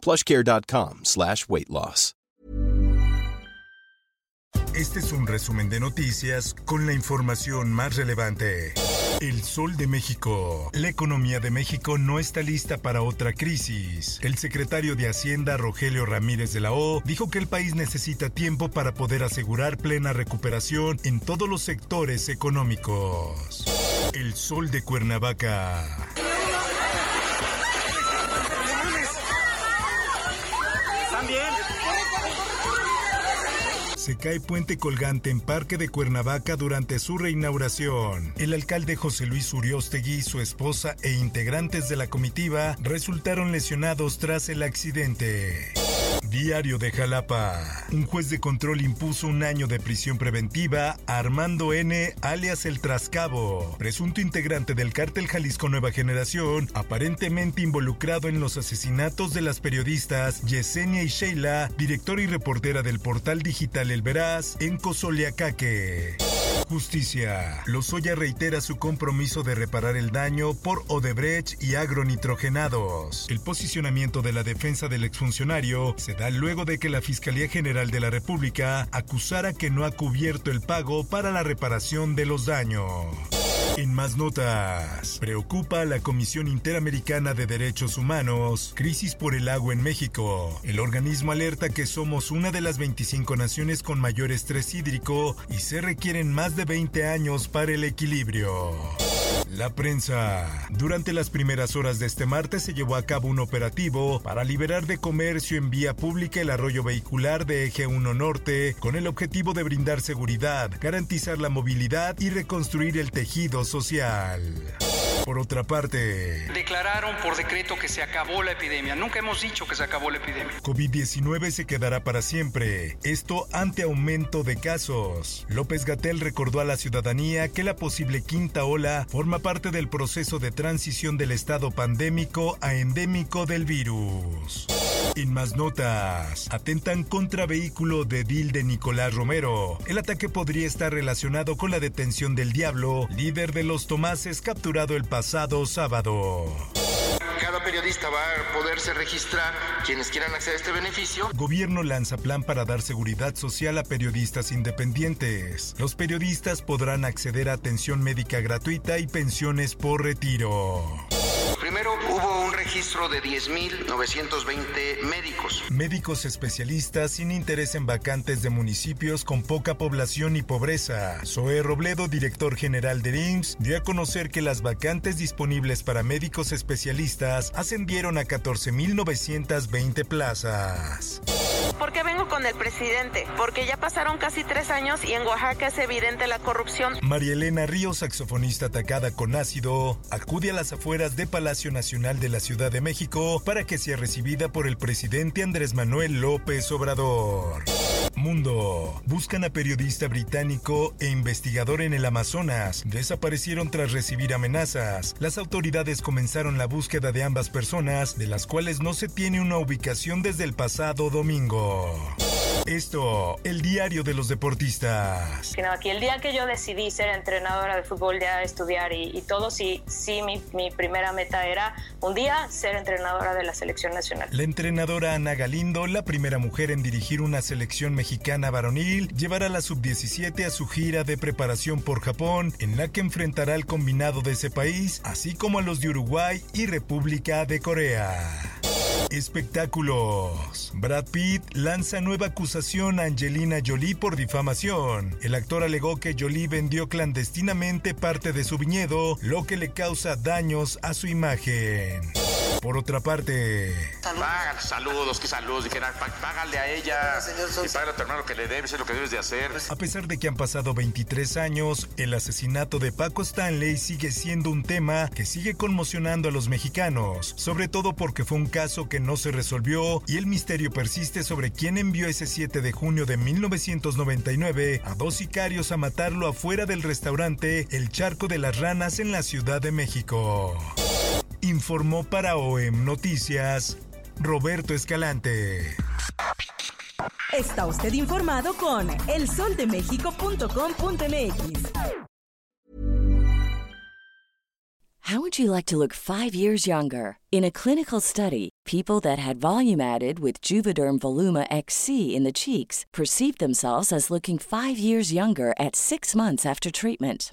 plushcare.com slash weight loss. Este es un resumen de noticias con la información más relevante. El Sol de México. La economía de México no está lista para otra crisis. El secretario de Hacienda, Rogelio Ramírez de la O, dijo que el país necesita tiempo para poder asegurar plena recuperación en todos los sectores económicos. El Sol de Cuernavaca. Se cae puente colgante en Parque de Cuernavaca durante su reinauguración. El alcalde José Luis Uriostegui, su esposa e integrantes de la comitiva resultaron lesionados tras el accidente. Diario de Jalapa. Un juez de control impuso un año de prisión preventiva a Armando N., alias El Trascabo, presunto integrante del cártel Jalisco Nueva Generación, aparentemente involucrado en los asesinatos de las periodistas Yesenia y Sheila, directora y reportera del portal digital El Veraz, en Cozoleacaque. Justicia. Lozoya reitera su compromiso de reparar el daño por Odebrecht y agronitrogenados. El posicionamiento de la defensa del exfuncionario se da luego de que la Fiscalía General de la República acusara que no ha cubierto el pago para la reparación de los daños. En más notas, preocupa a la Comisión Interamericana de Derechos Humanos, crisis por el agua en México. El organismo alerta que somos una de las 25 naciones con mayor estrés hídrico y se requieren más de 20 años para el equilibrio. La prensa. Durante las primeras horas de este martes se llevó a cabo un operativo para liberar de comercio en vía pública el arroyo vehicular de Eje 1 Norte con el objetivo de brindar seguridad, garantizar la movilidad y reconstruir el tejido social. Por otra parte, declararon por decreto que se acabó la epidemia. Nunca hemos dicho que se acabó la epidemia. COVID-19 se quedará para siempre. Esto ante aumento de casos. López Gatel recordó a la ciudadanía que la posible quinta ola forma parte del proceso de transición del estado pandémico a endémico del virus. En más notas, atentan contra vehículo de Dil de Nicolás Romero. El ataque podría estar relacionado con la detención del Diablo, líder de los Tomases capturado el pasado sábado. Cada periodista va a poderse registrar quienes quieran acceder a este beneficio. Gobierno lanza plan para dar seguridad social a periodistas independientes. Los periodistas podrán acceder a atención médica gratuita y pensiones por retiro. Registro de 10.920 médicos. Médicos especialistas sin interés en vacantes de municipios con poca población y pobreza. Zoe Robledo, director general de IMSS, dio a conocer que las vacantes disponibles para médicos especialistas ascendieron a 14.920 plazas. ¿Por qué vengo con el presidente? Porque ya pasaron casi tres años y en Oaxaca es evidente la corrupción. María Elena Ríos, saxofonista atacada con ácido, acude a las afueras de Palacio Nacional de la Ciudad de México para que sea recibida por el presidente Andrés Manuel López Obrador. Mundo. Buscan a periodista británico e investigador en el Amazonas. Desaparecieron tras recibir amenazas. Las autoridades comenzaron la búsqueda de ambas personas, de las cuales no se tiene una ubicación desde el pasado domingo. Esto, el diario de los deportistas. Aquí el día que yo decidí ser entrenadora de fútbol, ya estudiar y, y todo, sí, sí mi, mi, primera meta era un día ser entrenadora de la selección nacional. La entrenadora Ana Galindo, la primera mujer en dirigir una selección mexicana varonil, llevará la sub-17 a su gira de preparación por Japón, en la que enfrentará al combinado de ese país, así como a los de Uruguay y República de Corea. Espectáculos. Brad Pitt lanza nueva acusación a Angelina Jolie por difamación. El actor alegó que Jolie vendió clandestinamente parte de su viñedo, lo que le causa daños a su imagen. Por otra parte, Págale, saludos, que saludos. Dijera, "Pá- págale a ella y págale a tu hermano que le debes, es lo que debes de hacer. a pesar de que han pasado 23 años, el asesinato de Paco Stanley sigue siendo un tema que sigue conmocionando a los mexicanos, sobre todo porque fue un caso que no se resolvió y el misterio persiste sobre quién envió ese 7 de junio de 1999 a dos sicarios a matarlo afuera del restaurante El Charco de las Ranas en la Ciudad de México. Informó para OEM Noticias Roberto Escalante. Está usted informado con elsoldemexico.com.mx. How would you like to look five years younger? In a clinical study, people that had volume added with Juvederm Voluma XC in the cheeks perceived themselves as looking five years younger at six months after treatment.